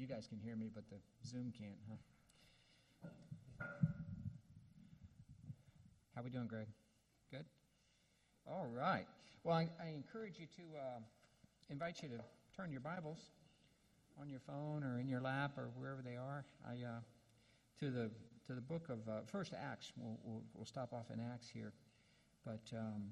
You guys can hear me, but the Zoom can't, huh? How we doing, Greg? Good? All right. Well, I, I encourage you to uh, invite you to turn your Bibles on your phone or in your lap or wherever they are. I uh, to the to the book of uh, First Acts. We'll, we'll, we'll stop off in Acts here, but um,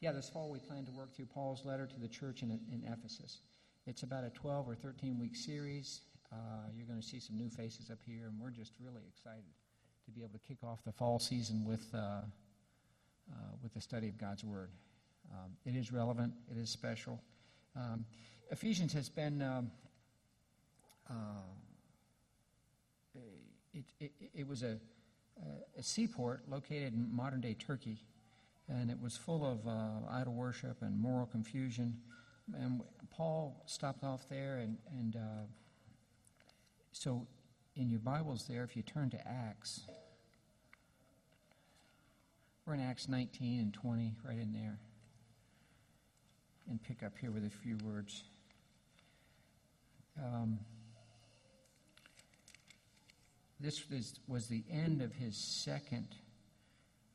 yeah, this fall we plan to work through Paul's letter to the church in, in Ephesus. It's about a 12 or 13 week series. Uh, you're going to see some new faces up here, and we're just really excited to be able to kick off the fall season with uh, uh, with the study of God's Word. Um, it is relevant. It is special. Um, Ephesians has been um, uh, it, it, it, was a, a, seaport located in modern day Turkey, and it was full of uh, idol worship and moral confusion. And Paul stopped off there, and, and uh, so in your Bibles there, if you turn to Acts, we're in Acts 19 and 20, right in there, and pick up here with a few words. Um, this was, was the end of his second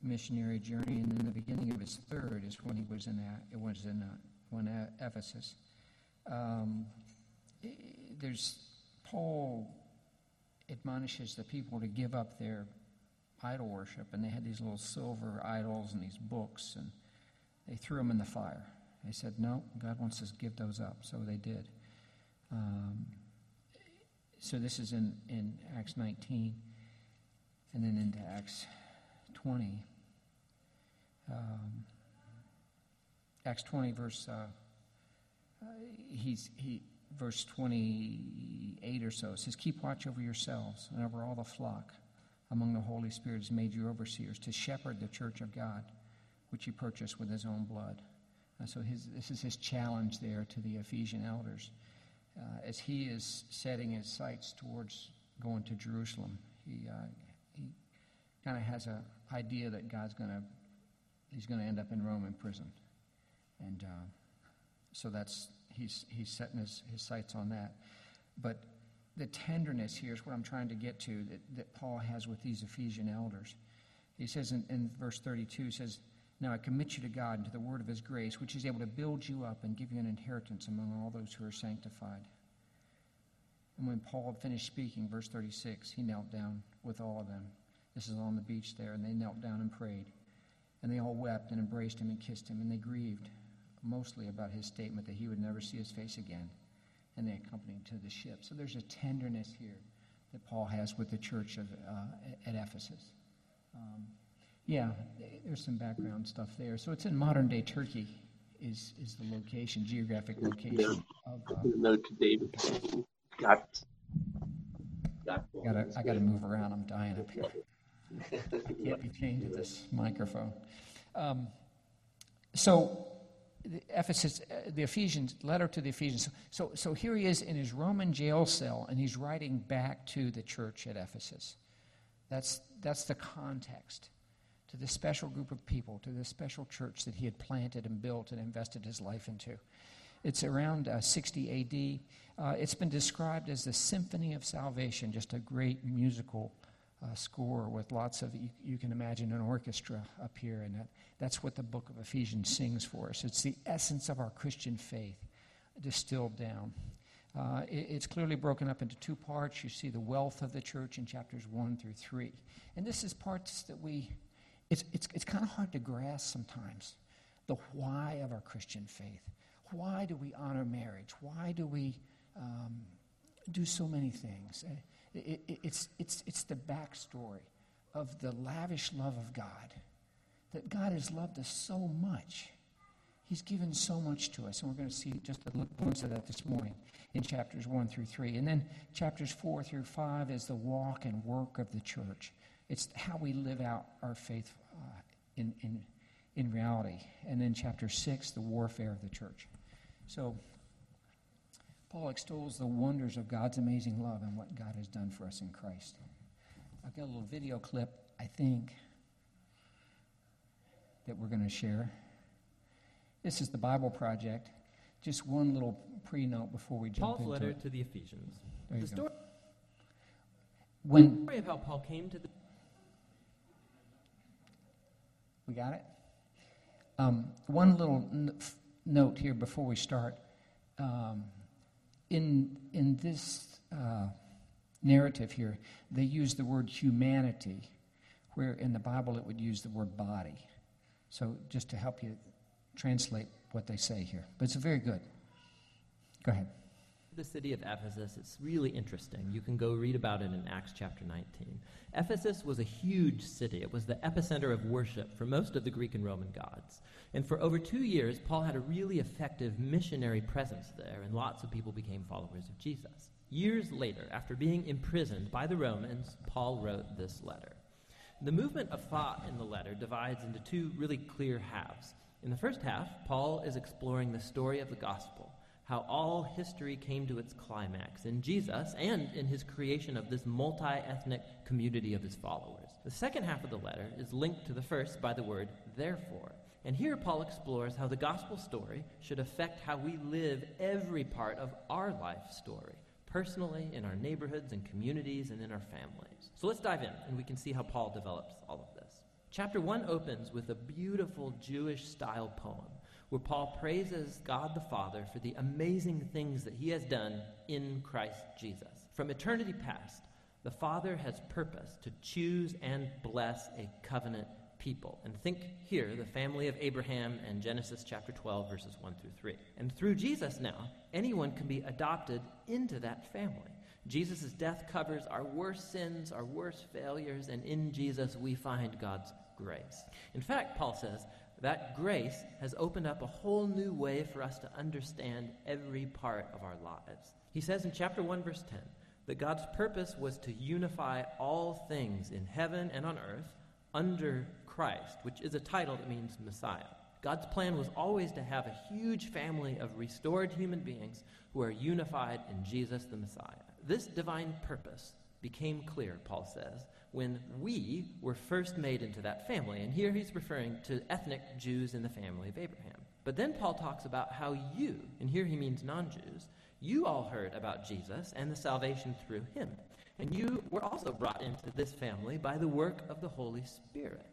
missionary journey, and then the beginning of his third is when he was in it was in uh, when Ephesus. Um, there's Paul admonishes the people to give up their idol worship, and they had these little silver idols and these books, and they threw them in the fire. They said, "No, God wants us to give those up," so they did. Um, so this is in, in Acts 19 and then into Acts 20. Um, Acts 20, verse, uh, he's, he, verse 28 or so It says, Keep watch over yourselves and over all the flock among the Holy Spirit has made you overseers to shepherd the church of God, which he purchased with his own blood. Uh, so his, this is his challenge there to the Ephesian elders uh, as he is setting his sights towards going to Jerusalem. He, uh, he kind of has an idea that God's going to, he's going to end up in Rome in prison. And uh, so that's, he's, he's setting his, his sights on that. But the tenderness here is what I'm trying to get to that, that Paul has with these Ephesian elders. He says in, in verse 32, he says, now I commit you to God and to the word of his grace, which is able to build you up and give you an inheritance among all those who are sanctified. And when Paul finished speaking, verse 36, he knelt down with all of them. This is on the beach there, and they knelt down and prayed. And they all wept and embraced him and kissed him, and they grieved mostly about his statement that he would never see his face again. And they accompanied him to the ship. So there's a tenderness here that Paul has with the church of, uh, at Ephesus. Um, yeah, there's some background stuff there. So it's in modern day Turkey, is is the location, geographic location of. Uh, note to David. Got. Got. Gotta, I got to move around. I'm dying up here. I can't be chained to this microphone. Um, so, the Ephesus, uh, the Ephesians letter to the Ephesians. So, so here he is in his Roman jail cell, and he's writing back to the church at Ephesus. That's that's the context to this special group of people, to this special church that he had planted and built and invested his life into. It's around uh, 60 AD. Uh, it's been described as the Symphony of Salvation, just a great musical uh, score with lots of, you, you, can imagine an orchestra up here, and that, that's what the book of Ephesians sings for us. It's the essence of our Christian faith distilled down. Uh, it, it's clearly broken up into two parts. You see the wealth of the church in chapters 1 through 3. And this is parts that we it's, it's, it's kind of hard to grasp sometimes the why of our Christian faith. Why do we honor marriage? Why do we um, do so many things? It, it, it's, it's, it's the backstory of the lavish love of God. That God has loved us so much. He's given so much to us. And we're going to see just a glimpse of that this morning in chapters 1 through 3. And then chapters 4 through 5 is the walk and work of the church. It's how we live out our faith uh, in, in, in reality. And then chapter 6, the warfare of the church. So, Paul extols the wonders of God's amazing love and what God has done for us in Christ. I've got a little video clip, I think, that we're going to share. This is the Bible Project. just one little pre-note before we jump into Paul's into letter it. to the Ephesians. There the you go. When story of how Paul came to the we got it. Um, one little n- f- note here before we start. Um, in in this uh, narrative here, they use the word humanity, where in the Bible it would use the word body. So just to help you translate what they say here, but it's very good. Go ahead. The city of Ephesus. It's really interesting. You can go read about it in Acts chapter 19. Ephesus was a huge city. It was the epicenter of worship for most of the Greek and Roman gods. And for over two years, Paul had a really effective missionary presence there, and lots of people became followers of Jesus. Years later, after being imprisoned by the Romans, Paul wrote this letter. The movement of thought in the letter divides into two really clear halves. In the first half, Paul is exploring the story of the gospel, how all history came to its climax in Jesus and in his creation of this multi ethnic community of his followers. The second half of the letter is linked to the first by the word therefore. And here Paul explores how the gospel story should affect how we live every part of our life story personally, in our neighborhoods and communities, and in our families. So let's dive in, and we can see how Paul develops all of this. Chapter 1 opens with a beautiful Jewish style poem where Paul praises God the Father for the amazing things that he has done in Christ Jesus. From eternity past, the Father has purpose to choose and bless a covenant people. And think here, the family of Abraham and Genesis chapter 12, verses 1 through 3. And through Jesus now, anyone can be adopted into that family. Jesus' death covers our worst sins, our worst failures, and in Jesus we find God's grace. In fact, Paul says, that grace has opened up a whole new way for us to understand every part of our lives. He says in chapter 1, verse 10, that God's purpose was to unify all things in heaven and on earth under Christ, which is a title that means Messiah. God's plan was always to have a huge family of restored human beings who are unified in Jesus the Messiah. This divine purpose became clear, Paul says, when we were first made into that family. And here he's referring to ethnic Jews in the family of Abraham. But then Paul talks about how you, and here he means non Jews, you all heard about Jesus and the salvation through him. And you were also brought into this family by the work of the Holy Spirit.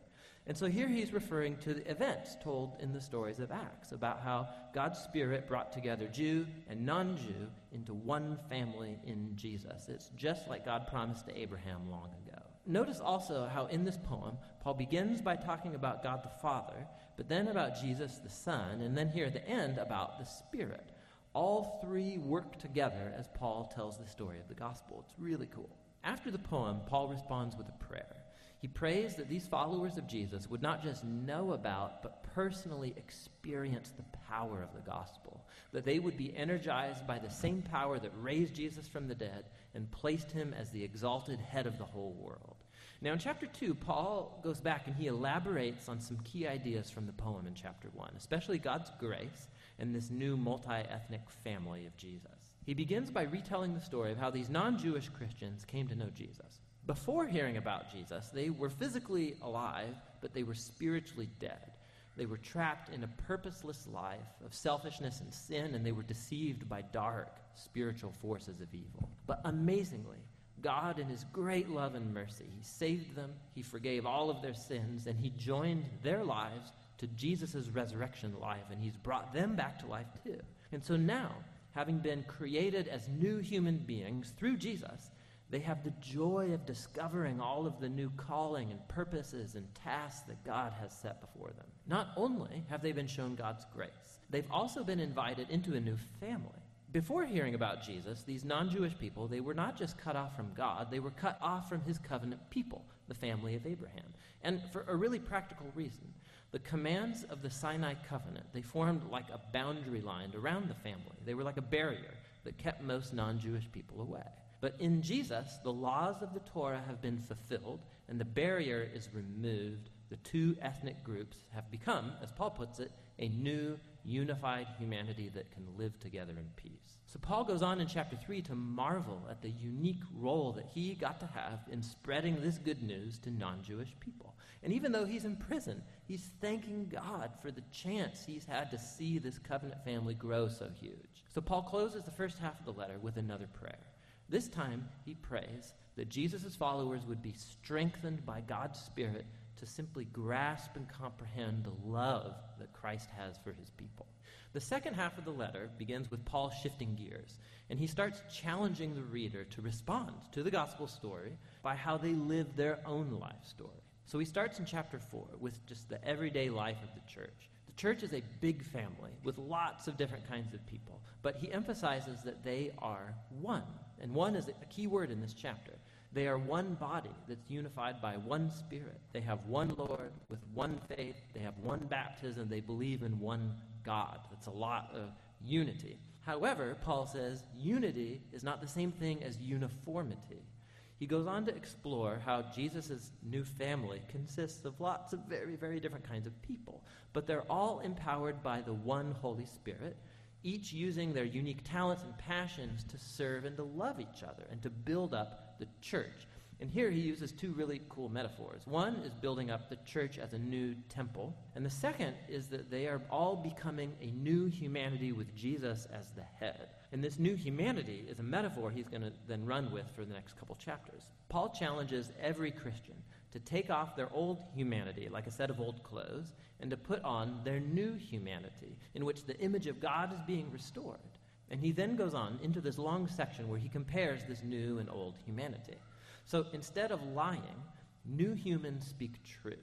And so here he's referring to the events told in the stories of Acts about how God's Spirit brought together Jew and non Jew into one family in Jesus. It's just like God promised to Abraham long ago. Notice also how in this poem, Paul begins by talking about God the Father, but then about Jesus the Son, and then here at the end about the Spirit. All three work together as Paul tells the story of the gospel. It's really cool. After the poem, Paul responds with a prayer. He prays that these followers of Jesus would not just know about, but personally experience the power of the gospel. That they would be energized by the same power that raised Jesus from the dead and placed him as the exalted head of the whole world. Now, in chapter 2, Paul goes back and he elaborates on some key ideas from the poem in chapter 1, especially God's grace and this new multi ethnic family of Jesus. He begins by retelling the story of how these non Jewish Christians came to know Jesus. Before hearing about Jesus, they were physically alive, but they were spiritually dead. They were trapped in a purposeless life of selfishness and sin, and they were deceived by dark spiritual forces of evil. But amazingly, God, in His great love and mercy, He saved them, He forgave all of their sins, and He joined their lives to Jesus' resurrection life, and He's brought them back to life too. And so now, having been created as new human beings through Jesus, they have the joy of discovering all of the new calling and purposes and tasks that God has set before them. Not only have they been shown God's grace, they've also been invited into a new family. Before hearing about Jesus, these non Jewish people, they were not just cut off from God, they were cut off from his covenant people, the family of Abraham. And for a really practical reason. The commands of the Sinai covenant, they formed like a boundary line around the family. They were like a barrier that kept most non Jewish people away. But in Jesus, the laws of the Torah have been fulfilled, and the barrier is removed. The two ethnic groups have become, as Paul puts it, a new, unified humanity that can live together in peace. So Paul goes on in chapter 3 to marvel at the unique role that he got to have in spreading this good news to non Jewish people. And even though he's in prison, he's thanking God for the chance he's had to see this covenant family grow so huge. So Paul closes the first half of the letter with another prayer. This time, he prays that Jesus' followers would be strengthened by God's Spirit to simply grasp and comprehend the love that Christ has for his people. The second half of the letter begins with Paul shifting gears, and he starts challenging the reader to respond to the gospel story by how they live their own life story. So he starts in chapter 4 with just the everyday life of the church. The church is a big family with lots of different kinds of people, but he emphasizes that they are one. And one is a key word in this chapter. They are one body that's unified by one Spirit. They have one Lord with one faith. They have one baptism. They believe in one God. That's a lot of unity. However, Paul says unity is not the same thing as uniformity. He goes on to explore how Jesus' new family consists of lots of very, very different kinds of people, but they're all empowered by the one Holy Spirit, each using their unique talents and passions to serve and to love each other and to build the church. And here he uses two really cool metaphors. One is building up the church as a new temple, and the second is that they are all becoming a new humanity with Jesus as the head. And this new humanity is a metaphor he's going to then run with for the next couple chapters. Paul challenges every Christian to take off their old humanity, like a set of old clothes, and to put on their new humanity, in which the image of God is being restored. And he then goes on into this long section where he compares this new and old humanity. So instead of lying, new humans speak truth.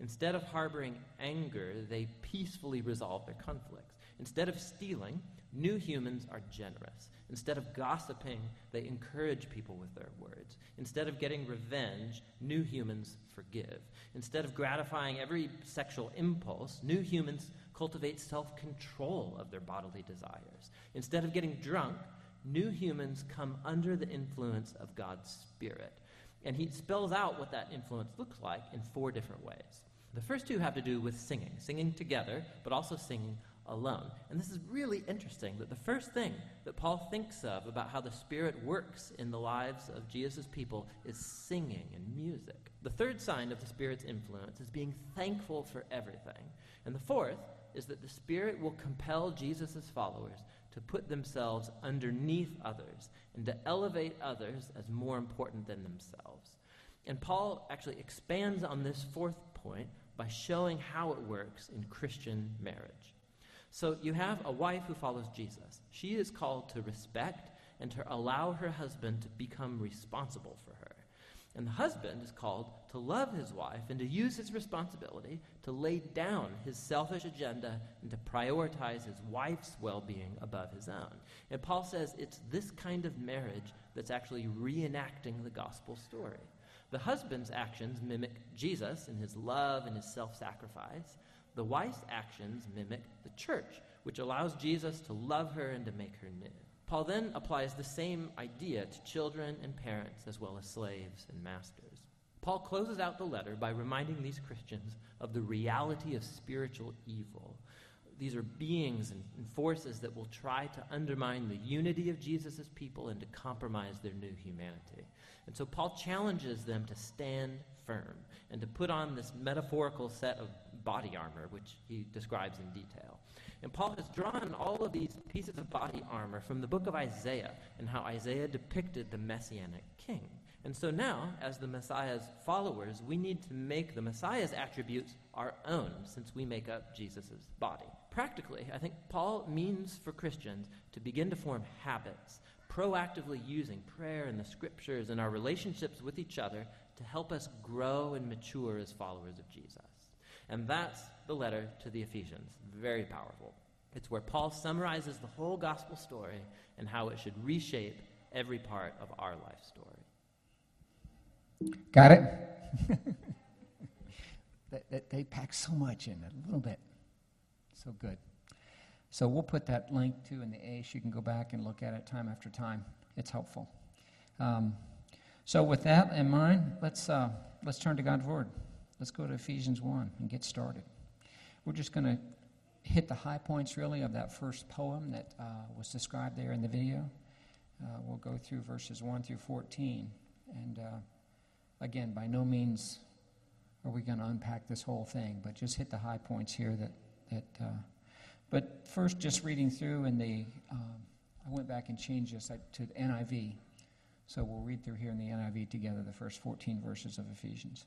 Instead of harboring anger, they peacefully resolve their conflicts. Instead of stealing, new humans are generous. Instead of gossiping, they encourage people with their words. Instead of getting revenge, new humans forgive. Instead of gratifying every sexual impulse, new humans cultivate self control of their bodily desires. Instead of getting drunk, new humans come under the influence of God's Spirit. And he spells out what that influence looks like in four different ways. The first two have to do with singing, singing together, but also singing alone. And this is really interesting that the first thing that Paul thinks of about how the Spirit works in the lives of Jesus' people is singing and music. The third sign of the Spirit's influence is being thankful for everything. And the fourth is that the Spirit will compel Jesus' followers to put themselves underneath others and to elevate others as more important than themselves. And Paul actually expands on this fourth point by showing how it works in Christian marriage. So you have a wife who follows Jesus. She is called to respect and to allow her husband to become responsible for her. And the husband is called to love his wife and to use his responsibility to lay down his selfish agenda and to prioritize his wife's well being above his own. And Paul says it's this kind of marriage that's actually reenacting the gospel story. The husband's actions mimic Jesus in his love and his self sacrifice. The wife's actions mimic the church, which allows Jesus to love her and to make her new. Paul then applies the same idea to children and parents as well as slaves and masters. Paul closes out the letter by reminding these Christians of the reality of spiritual evil. These are beings and forces that will try to undermine the unity of Jesus' people and to compromise their new humanity. And so Paul challenges them to stand firm and to put on this metaphorical set of body armor, which he describes in detail. And Paul has drawn all of these pieces of body armor from the book of Isaiah and how Isaiah depicted the messianic king. And so now, as the Messiah's followers, we need to make the Messiah's attributes our own since we make up Jesus' body. Practically, I think Paul means for Christians to begin to form habits, proactively using prayer and the scriptures and our relationships with each other to help us grow and mature as followers of Jesus. And that's the letter to the Ephesians. Very powerful. It's where Paul summarizes the whole gospel story and how it should reshape every part of our life story. Got it? they, they pack so much in a little bit. So good. So we'll put that link too in the ACE. You can go back and look at it time after time. It's helpful. Um, so with that in mind, let's uh, let's turn to God's Word. Let's go to Ephesians 1 and get started. We're just going to hit the high points, really, of that first poem that uh, was described there in the video. Uh, we'll go through verses 1 through 14. And uh, again, by no means are we going to unpack this whole thing, but just hit the high points here that, that uh, but first just reading through in the, um, I went back and changed this to the NIV. So we'll read through here in the NIV together the first 14 verses of Ephesians.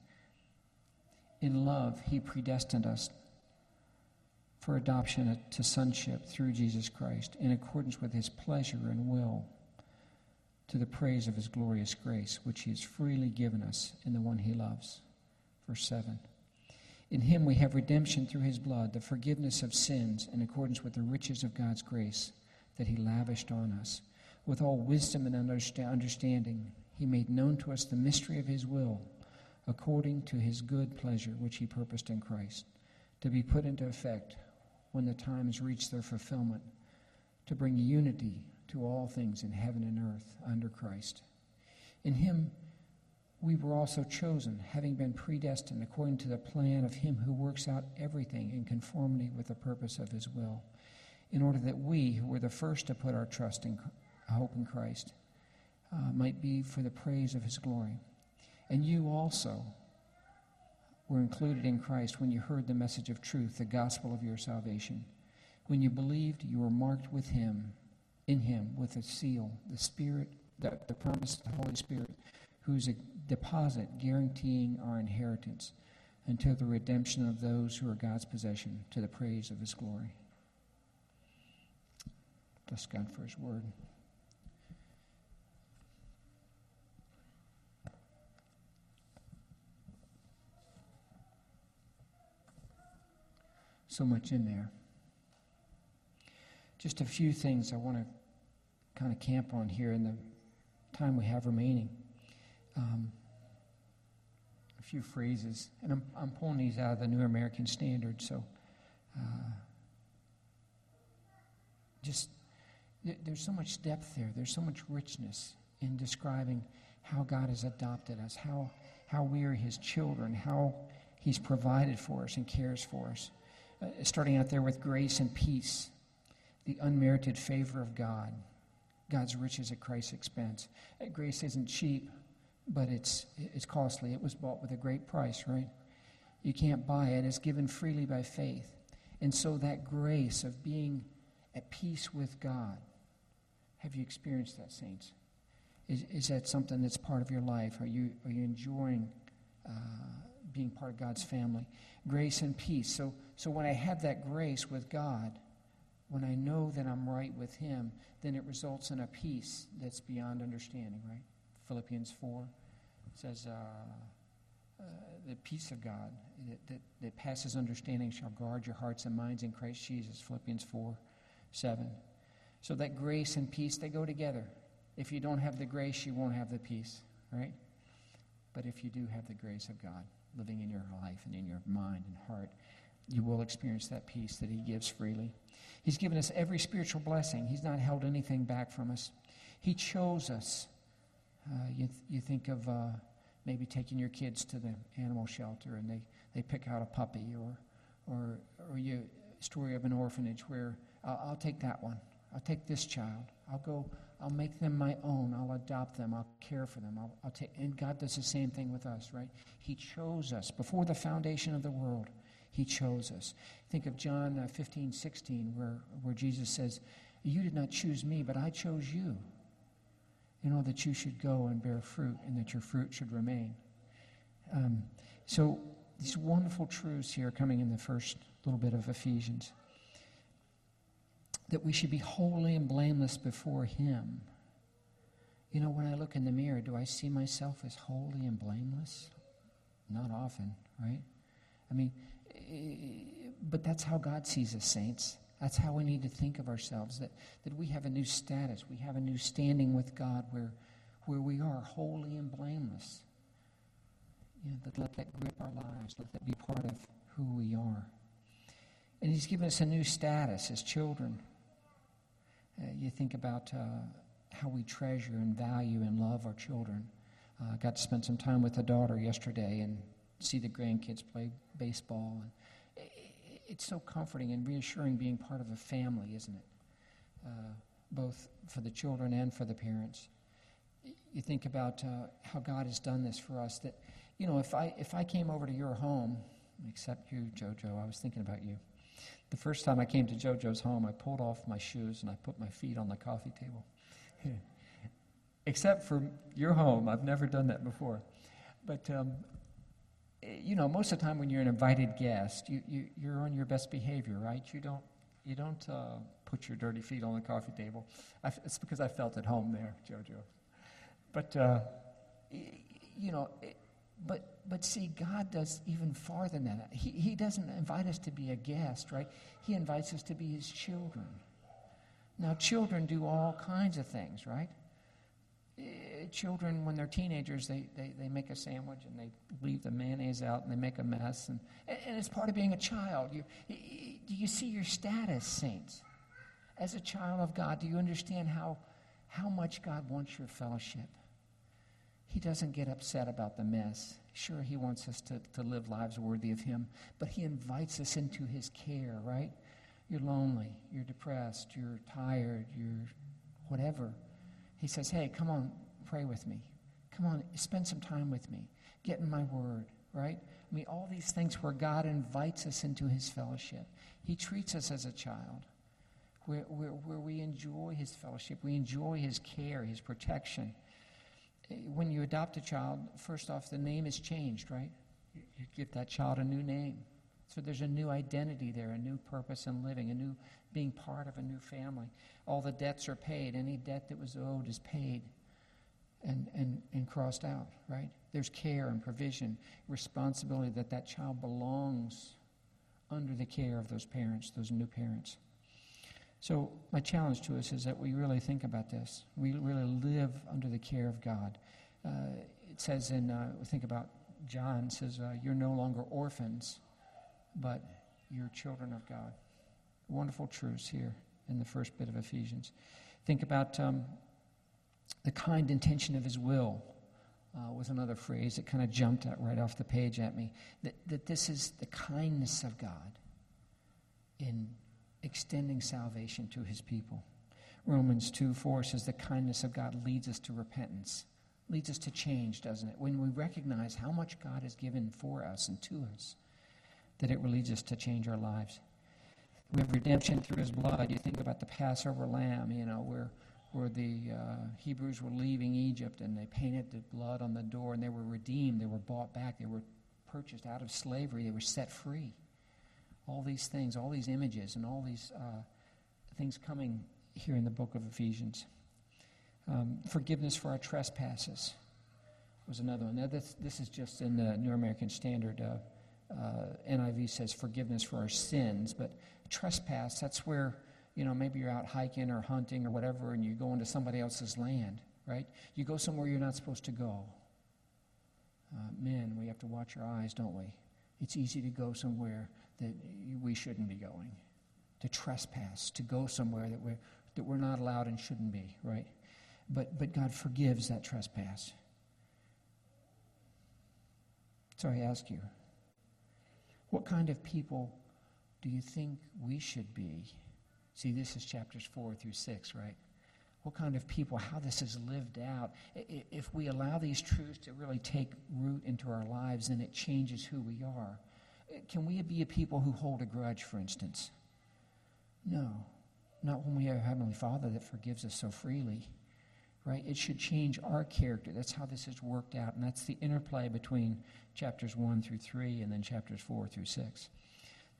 In love, he predestined us for adoption to sonship through Jesus Christ in accordance with his pleasure and will to the praise of his glorious grace, which he has freely given us in the one he loves. Verse 7. In him we have redemption through his blood, the forgiveness of sins in accordance with the riches of God's grace that he lavished on us. With all wisdom and understanding, he made known to us the mystery of his will, according to his good pleasure, which he purposed in Christ, to be put into effect when the times reach their fulfillment, to bring unity to all things in heaven and earth under Christ. In him we were also chosen, having been predestined according to the plan of him who works out everything in conformity with the purpose of his will, in order that we, who were the first to put our trust and hope in Christ, uh, might be for the praise of his glory. And you also were included in Christ when you heard the message of truth, the gospel of your salvation. When you believed, you were marked with him in him with a seal, the Spirit, the, the promise of the Holy Spirit, who's a deposit guaranteeing our inheritance until the redemption of those who are God's possession to the praise of his glory. Bless God for his word. So much in there. Just a few things I want to kind of camp on here in the time we have remaining. Um, a few phrases, and I'm, I'm pulling these out of the New American Standard, so uh, just there's so much depth there. There's so much richness in describing how God has adopted us, how, how we are His children, how He's provided for us and cares for us. Uh, starting out there with grace and peace, the unmerited favor of God. God's riches at Christ's expense. Uh, grace isn't cheap, but it's, it's costly. It was bought with a great price, right? You can't buy it. It's given freely by faith. And so that grace of being at peace with God, have you experienced that, saints? Is, is that something that's part of your life? Are you, are you enjoying uh, being part of God's family? Grace and peace. So, so when I have that grace with God, when I know that I'm right with Him, then it results in a peace that's beyond understanding, right? Philippians 4 says, uh, uh, The peace of God that, that, that, passes understanding shall guard your hearts and minds in Christ Jesus. Philippians 4 7. So that grace and peace, they go together. If you don't have the grace, you won't have the peace, right? But if you do have the grace of God living in your life and in your mind and heart, you will experience that peace that He gives freely. He's given us every spiritual blessing, He's not held anything back from us. He chose us. Uh, you, th- you think of uh, maybe taking your kids to the animal shelter and they, they pick out a puppy, or, or, or you story of an orphanage where I'll take that one. I'll take this child. I'll go, I'll make them my own. I'll adopt them. I'll care for them. I'll, I'll take, and God does the same thing with us, right? He chose us before the foundation of the world. He chose us. Think of John uh, 15, 16, where, where Jesus says, You did not choose me, but I chose you. You know, that you should go and bear fruit and that your fruit should remain. Um, so, these wonderful truths here coming in the first little bit of Ephesians that we should be holy and blameless before Him. You know, when I look in the mirror, do I see myself as holy and blameless? Not often, right? I mean, eh, but that's how God sees us, saints. That's how we need to think of ourselves that, that we have a new status, we have a new standing with God where, where we are holy and blameless. You know, that let that grip our lives, let that be part of who we are. And He's given us a new status as children. Uh, you think about uh, how we treasure and value and love our children. Uh, I got to spend some time with a daughter yesterday and see the grandkids play baseball. And it's so comforting and reassuring being part of a family, isn't it? Both for the children and for the parents. You think about uh, how God has done this for us. That you know, if I if I came over to your home, except you, JoJo, I was thinking about you. The first time I came to JoJo's home, I pulled off my shoes and I put my feet on the coffee table. Except for your home, I've never done that before. But um, you know, most of the time when you're an invited guest, you, you, you're on your best behavior, right? You don't, you don't uh, put your dirty feet on the coffee table. It's because I felt at home there, Jojo. But, uh, you know, it, but, but see, God does even farther than that. He, he doesn't invite us to be a guest, right? He invites us to be His children. Now, children do all kinds of things, right? Eh, children, when they're teenagers, they, they, they make a sandwich and they leave the mayonnaise out and they make a mess. And, and it's part of being a child. You, do you see your status, saints? As a child of God, do you understand how, how much God wants your fellowship? He doesn't get upset about the mess. Sure, He wants us to, to live lives worthy of Him, but He invites us into His care, right? You're lonely, you're depressed, you're tired, you're whatever. He says, Hey, come on, pray with me. Come on, spend some time with me. Get in my word, right? I mean, all these things where God invites us into his fellowship. He treats us as a child, where, where, where we enjoy his fellowship, we enjoy his care, his protection. When you adopt a child, first off, the name is changed, right? You give that child a new name. So there's a new identity there, a new purpose in living, a new being part of a new family. All the debts are paid. Any debt that was owed is paid and, and, and crossed out, right? There's care and provision, responsibility that that child belongs under the care of those parents, those new parents. So, my challenge to us is that we really think about this. We really live under the care of God. Uh, it says in, uh, think about John, says, uh, You're no longer orphans but you're children of God. Wonderful truths here in the first bit of Ephesians. Think about um, the kind intention of his will. Uh, was another phrase that kind of jumped out right off the page at me. That, that this is the kindness of God extending salvation to his people. Romans 2 4 says the kindness of God leads us to repentance, leads us to change, doesn't it? When we recognize how much God has given for us and to us, that it really us to change our lives. We have redemption through his blood. You think about the Passover lamb, you know, where, where the uh, Hebrews were leaving Egypt and they painted the blood on the door and they were redeemed. They were bought back. They were purchased out of slavery. They were set free. All these things, all these images, and all these uh, things coming here in the book of Ephesians. Um, forgiveness for our trespasses was another one. Now, this, this is just in the New American Standard. Uh, uh, NIV says forgiveness for our sins, but trespass, that's where, you know, maybe you're out hiking or hunting or whatever and you go into somebody else's land, right? You go somewhere you're not supposed to go. Uh, men, we have to watch our eyes, don't we? It's easy to go somewhere that we shouldn't be going, to trespass, to go somewhere that we're, that we're not allowed and shouldn't be, right? But, but God forgives that trespass. So I ask you, what kind of people do you think we should be? See, this is chapters 4 through 6, right? What kind of people, how this is lived out. If we allow these truths to really take root into our lives, then it changes who we are. Can we be a people who hold a grudge, for instance? No. Not when we have a Heavenly Father that forgives us so freely right? It should change our character. That's how this has worked out. And that's the interplay between chapters 1 through 3 and then chapters 4 through 6.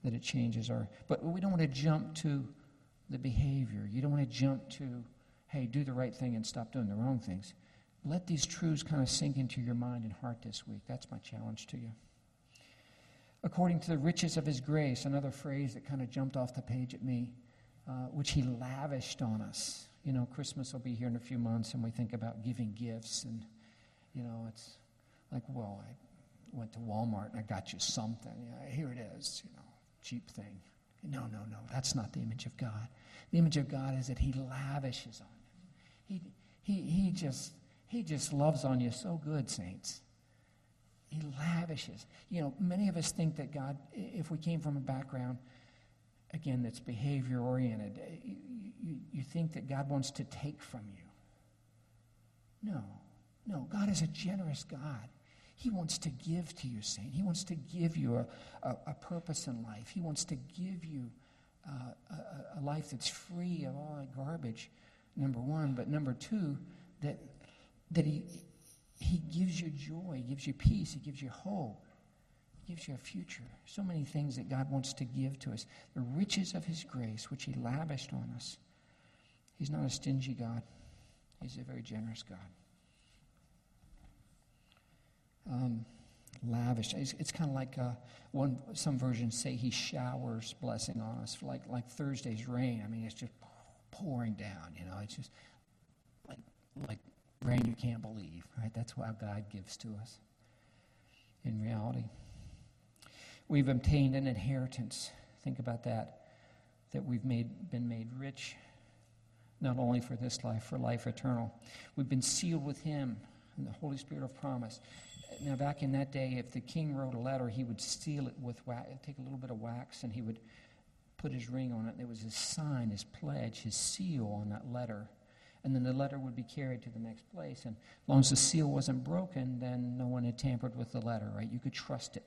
That it changes our. But we don't want to jump to the behavior. You don't want to jump to, hey, do the right thing and stop doing the wrong things. Let these truths kind of sink into your mind and heart this week. That's my challenge to you. According to the riches of his grace, another phrase that kind of jumped off the page at me, uh, which he lavished on us you know, Christmas will be here in a few months, and we think about giving gifts, and, you know, it's like, well, I, went to Walmart and I got you something. Know, here it is, you know, cheap thing. No, no, no, that's not the image of God. The image of God is that He lavishes on you. He, he, he, just, he just loves on you so good, saints. He lavishes. You know, many of us think that God, if we came from a background, again, that's behavior oriented, you, you, you think that God wants to take from you. No, no, God is a generous God. He wants to give to you, saint. He wants to give you a, a, a purpose in life. He wants to give you uh, a, a, life that's free of all that garbage, number one. But number two, that, that he, he gives you joy, he gives you peace, He gives you hope, He gives you a future. So many things that God wants to give to us. The riches of His grace, which He lavished on us. He's not a stingy God, He's a very generous God um, lavish. It's, it's kind of like uh, one. Some versions say he showers blessing on us, like like Thursday's rain. I mean, it's just pouring down. You know, it's just like like rain you can't believe. Right? That's what God gives to us. In reality, we've obtained an inheritance. Think about that. That we've made been made rich, not only for this life, for life eternal. We've been sealed with Him in the Holy Spirit of promise. Now, back in that day, if the king wrote a letter, he would seal it with wax, take a little bit of wax, and he would put his ring on it. And it was his sign, his pledge, his seal on that letter. And then the letter would be carried to the next place. And as long as the seal wasn't broken, then no one had tampered with the letter, right? You could trust it.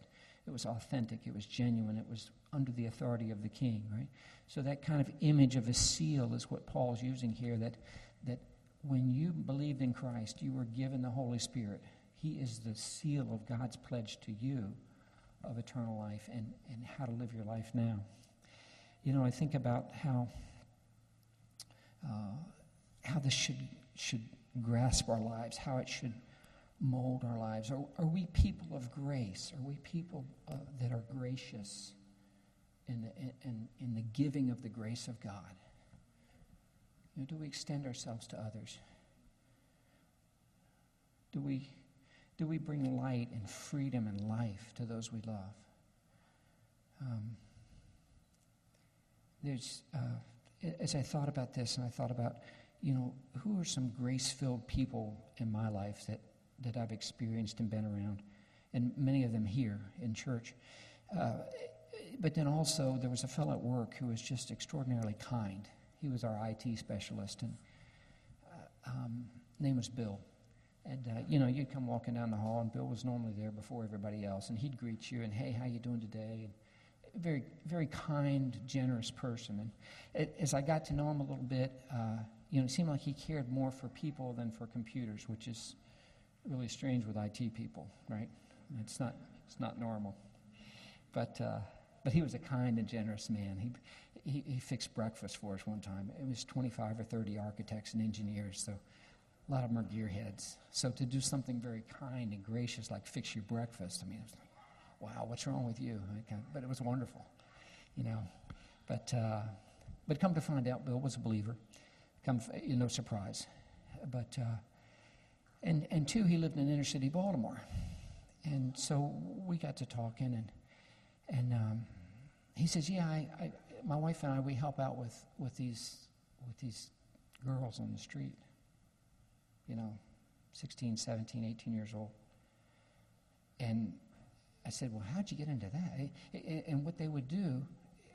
It was authentic, it was genuine, it was under the authority of the king, right? So that kind of image of a seal is what Paul's using here that, that when you believed in Christ, you were given the Holy Spirit. He is the seal of God's pledge to you of eternal life and, and how to live your life now. You know, I think about how, uh, how this should, should grasp our lives, how it should mold our lives. Are, are we people of grace? Are we people uh, that are gracious in the, in, in the giving of the grace of God? You know, do we extend ourselves to others? Do we do we bring light and freedom and life to those we love? Um, there's, uh, as I thought about this, and I thought about, you know, who are some grace filled people in my life that, that I've experienced and been around, and many of them here in church. Uh, but then also, there was a fellow at work who was just extraordinarily kind. He was our IT specialist, and uh, um, name was Bill. And, uh, you know, you'd come walking down the hall, and Bill was normally there before everybody else, and he'd greet you, and, hey, how you doing today? And very, very kind, generous person. And it, as I got to know him a little bit, uh, you know, it seemed like he cared more for people than for computers, which is really strange with IT people, right? It's not, it's not normal. But, uh, but he was a kind and generous man. He, he, he fixed breakfast for us one time. It was 25 or 30 architects and engineers, so a lot of them are gearheads. So to do something very kind and gracious, like fix your breakfast, I mean, it was like, wow, what's wrong with you? But it was wonderful, you know. But, uh, but come to find out, Bill was a believer. Come, you know, surprise. But, uh, and, and two, he lived in inner city Baltimore. And so we got to talking, and, and um, he says, yeah, I, I, my wife and I, we help out with, with, these, with these girls on the street you know, 16, 17, 18 years old. And I said, Well, how'd you get into that? And what they would do,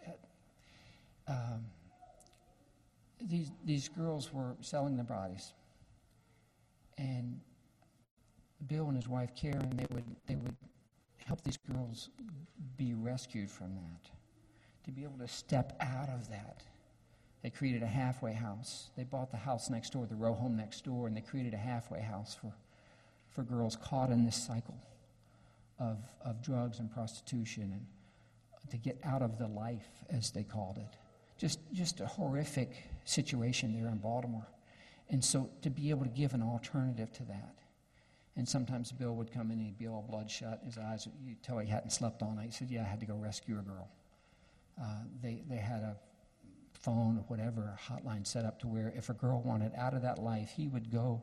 uh, um, these, these girls were selling their bodies. And Bill and his wife Karen, they would, they would help these girls be rescued from that, to be able to step out of that they created a halfway house. They bought the house next door, the row home next door, and they created a halfway house for, for girls caught in this cycle of, of drugs and prostitution and to get out of the life, as they called it. Just, just a horrific situation there in Baltimore. And so to be able to give an alternative to that. And sometimes Bill would come in and he'd be all bloodshot. His eyes, you'd tell him he hadn't slept all night. He said, Yeah, I had to go rescue a girl. Uh, they, they had a phone or whatever a hotline set up to where if a girl wanted out of that life, he would go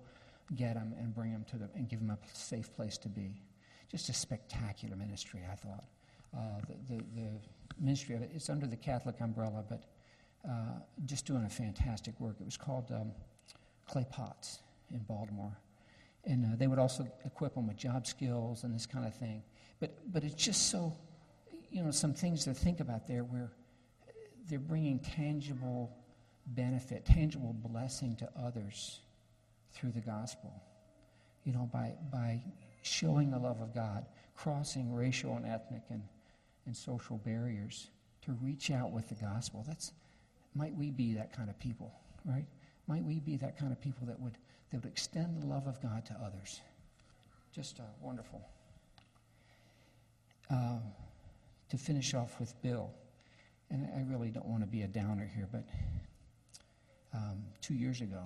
get them and bring them to them and give them a safe place to be. just a spectacular ministry, I thought. Uh, the, the, the, ministry of it, it's under the Catholic umbrella, but uh, just doing a fantastic work. It was called um, Clay Pots in Baltimore. And uh, they would also equip them with job skills and this kind of thing. But, but it's just so, you know, some things to think about there where they're bringing tangible benefit, tangible blessing to others through the gospel. You know, by, by showing the love of God, crossing racial and ethnic and, and social barriers to reach out with the gospel. That's, might we be that kind of people, right? Might we be that kind of people that would, that would extend the love of God to others? Just uh, wonderful. Uh, to finish off with Bill, and I really don't want to be a downer here, but um, two years ago,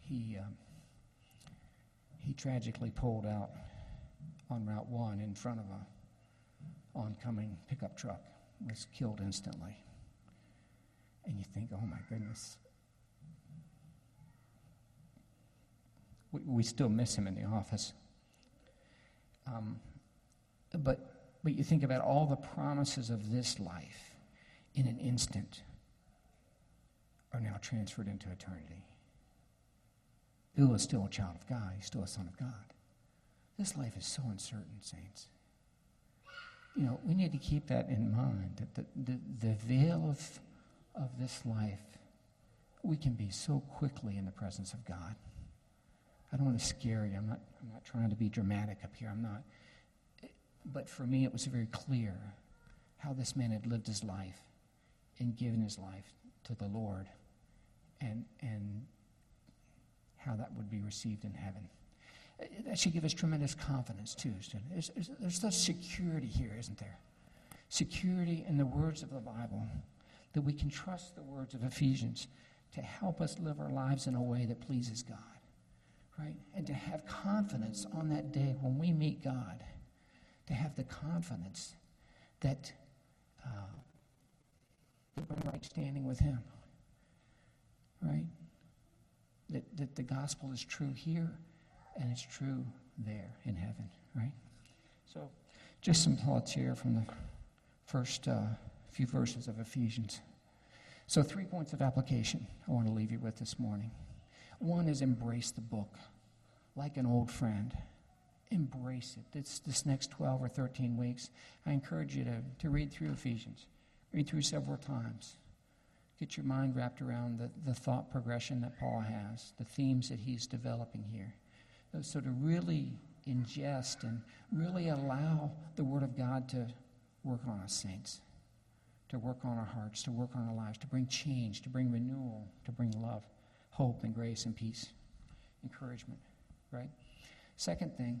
he um, he tragically pulled out on Route One in front of a oncoming pickup truck, was killed instantly. And you think, oh my goodness. We, we still miss him in the office. Um, but, but you think about all the promises of this life in an instant are now transferred into eternity. Bill is still a child of God, he's still a son of God. This life is so uncertain, saints. You know, we need to keep that in mind that the, the, the veil of, of this life, we can be so quickly in the presence of God. I don't want to scare you. I'm not, I'm not trying to be dramatic up here. I'm not. But for me, it was very clear how this man had lived his life and given his life to the Lord and, and how that would be received in heaven. That should give us tremendous confidence, too. There's, there's, there's such security here, isn't there? Security in the words of the Bible, that we can trust the words of Ephesians to help us live our lives in a way that pleases God, right? And to have confidence on that day when we meet God, to have the confidence that uh, we're in right standing with Him, right? That, that the gospel is true here and it's true there in heaven, right? So, just some thoughts here from the first uh, few verses of Ephesians. So, three points of application I want to leave you with this morning. One is embrace the book like an old friend. Embrace it. This, this next 12 or 13 weeks, I encourage you to, to read through Ephesians. Read through several times. Get your mind wrapped around the, the thought progression that Paul has, the themes that he's developing here. So to really ingest and really allow the Word of God to work on us, saints, to work on our hearts, to work on our lives, to bring change, to bring renewal, to bring love, hope, and grace and peace, encouragement, right? Second thing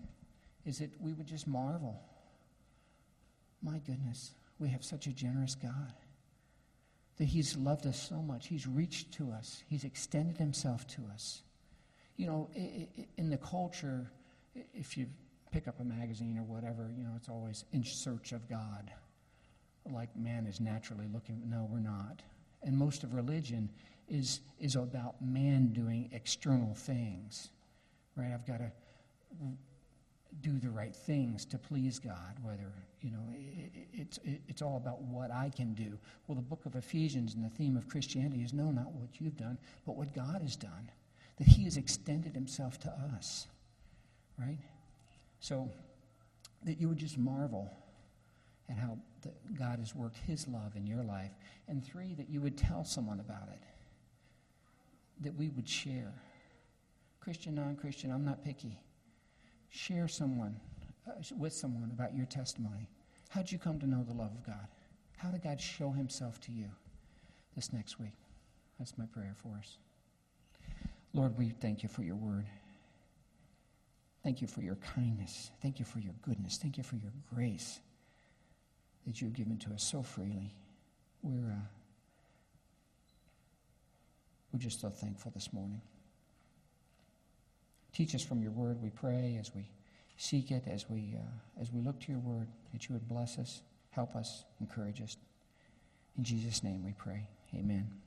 is that we would just marvel. My goodness, we have such a generous God that He's loved us so much. He's reached to us, He's extended Himself to us. You know, in the culture, if you pick up a magazine or whatever, you know, it's always in search of God. Like man is naturally looking. No, we're not. And most of religion is, is about man doing external things, right? I've got to do the right things to please God, whether, you know, it, it's, it, it's all about what I can do. Well, the book of Ephesians and the theme of Christianity is no, not what you've done, but what God has done, that He has extended Himself to us, right? So that you would just marvel at how the, God has worked His love in your life. And three, that you would tell someone about it, that we would share. Christian, non Christian, I'm not picky share someone uh, with someone about your testimony. How'd you come to know the love of God? How did God show himself to you this next week? That's my prayer for us. Lord, we thank you for your word. Thank you for your kindness. Thank you for your goodness. Thank you for your grace that you've given to us so freely. We're, uh, we're just so thankful this morning. Teach us from your word, we pray, as we seek it, as we, uh, as we look to your word, that you would bless us, help us, encourage us. In Jesus' name we pray. Amen.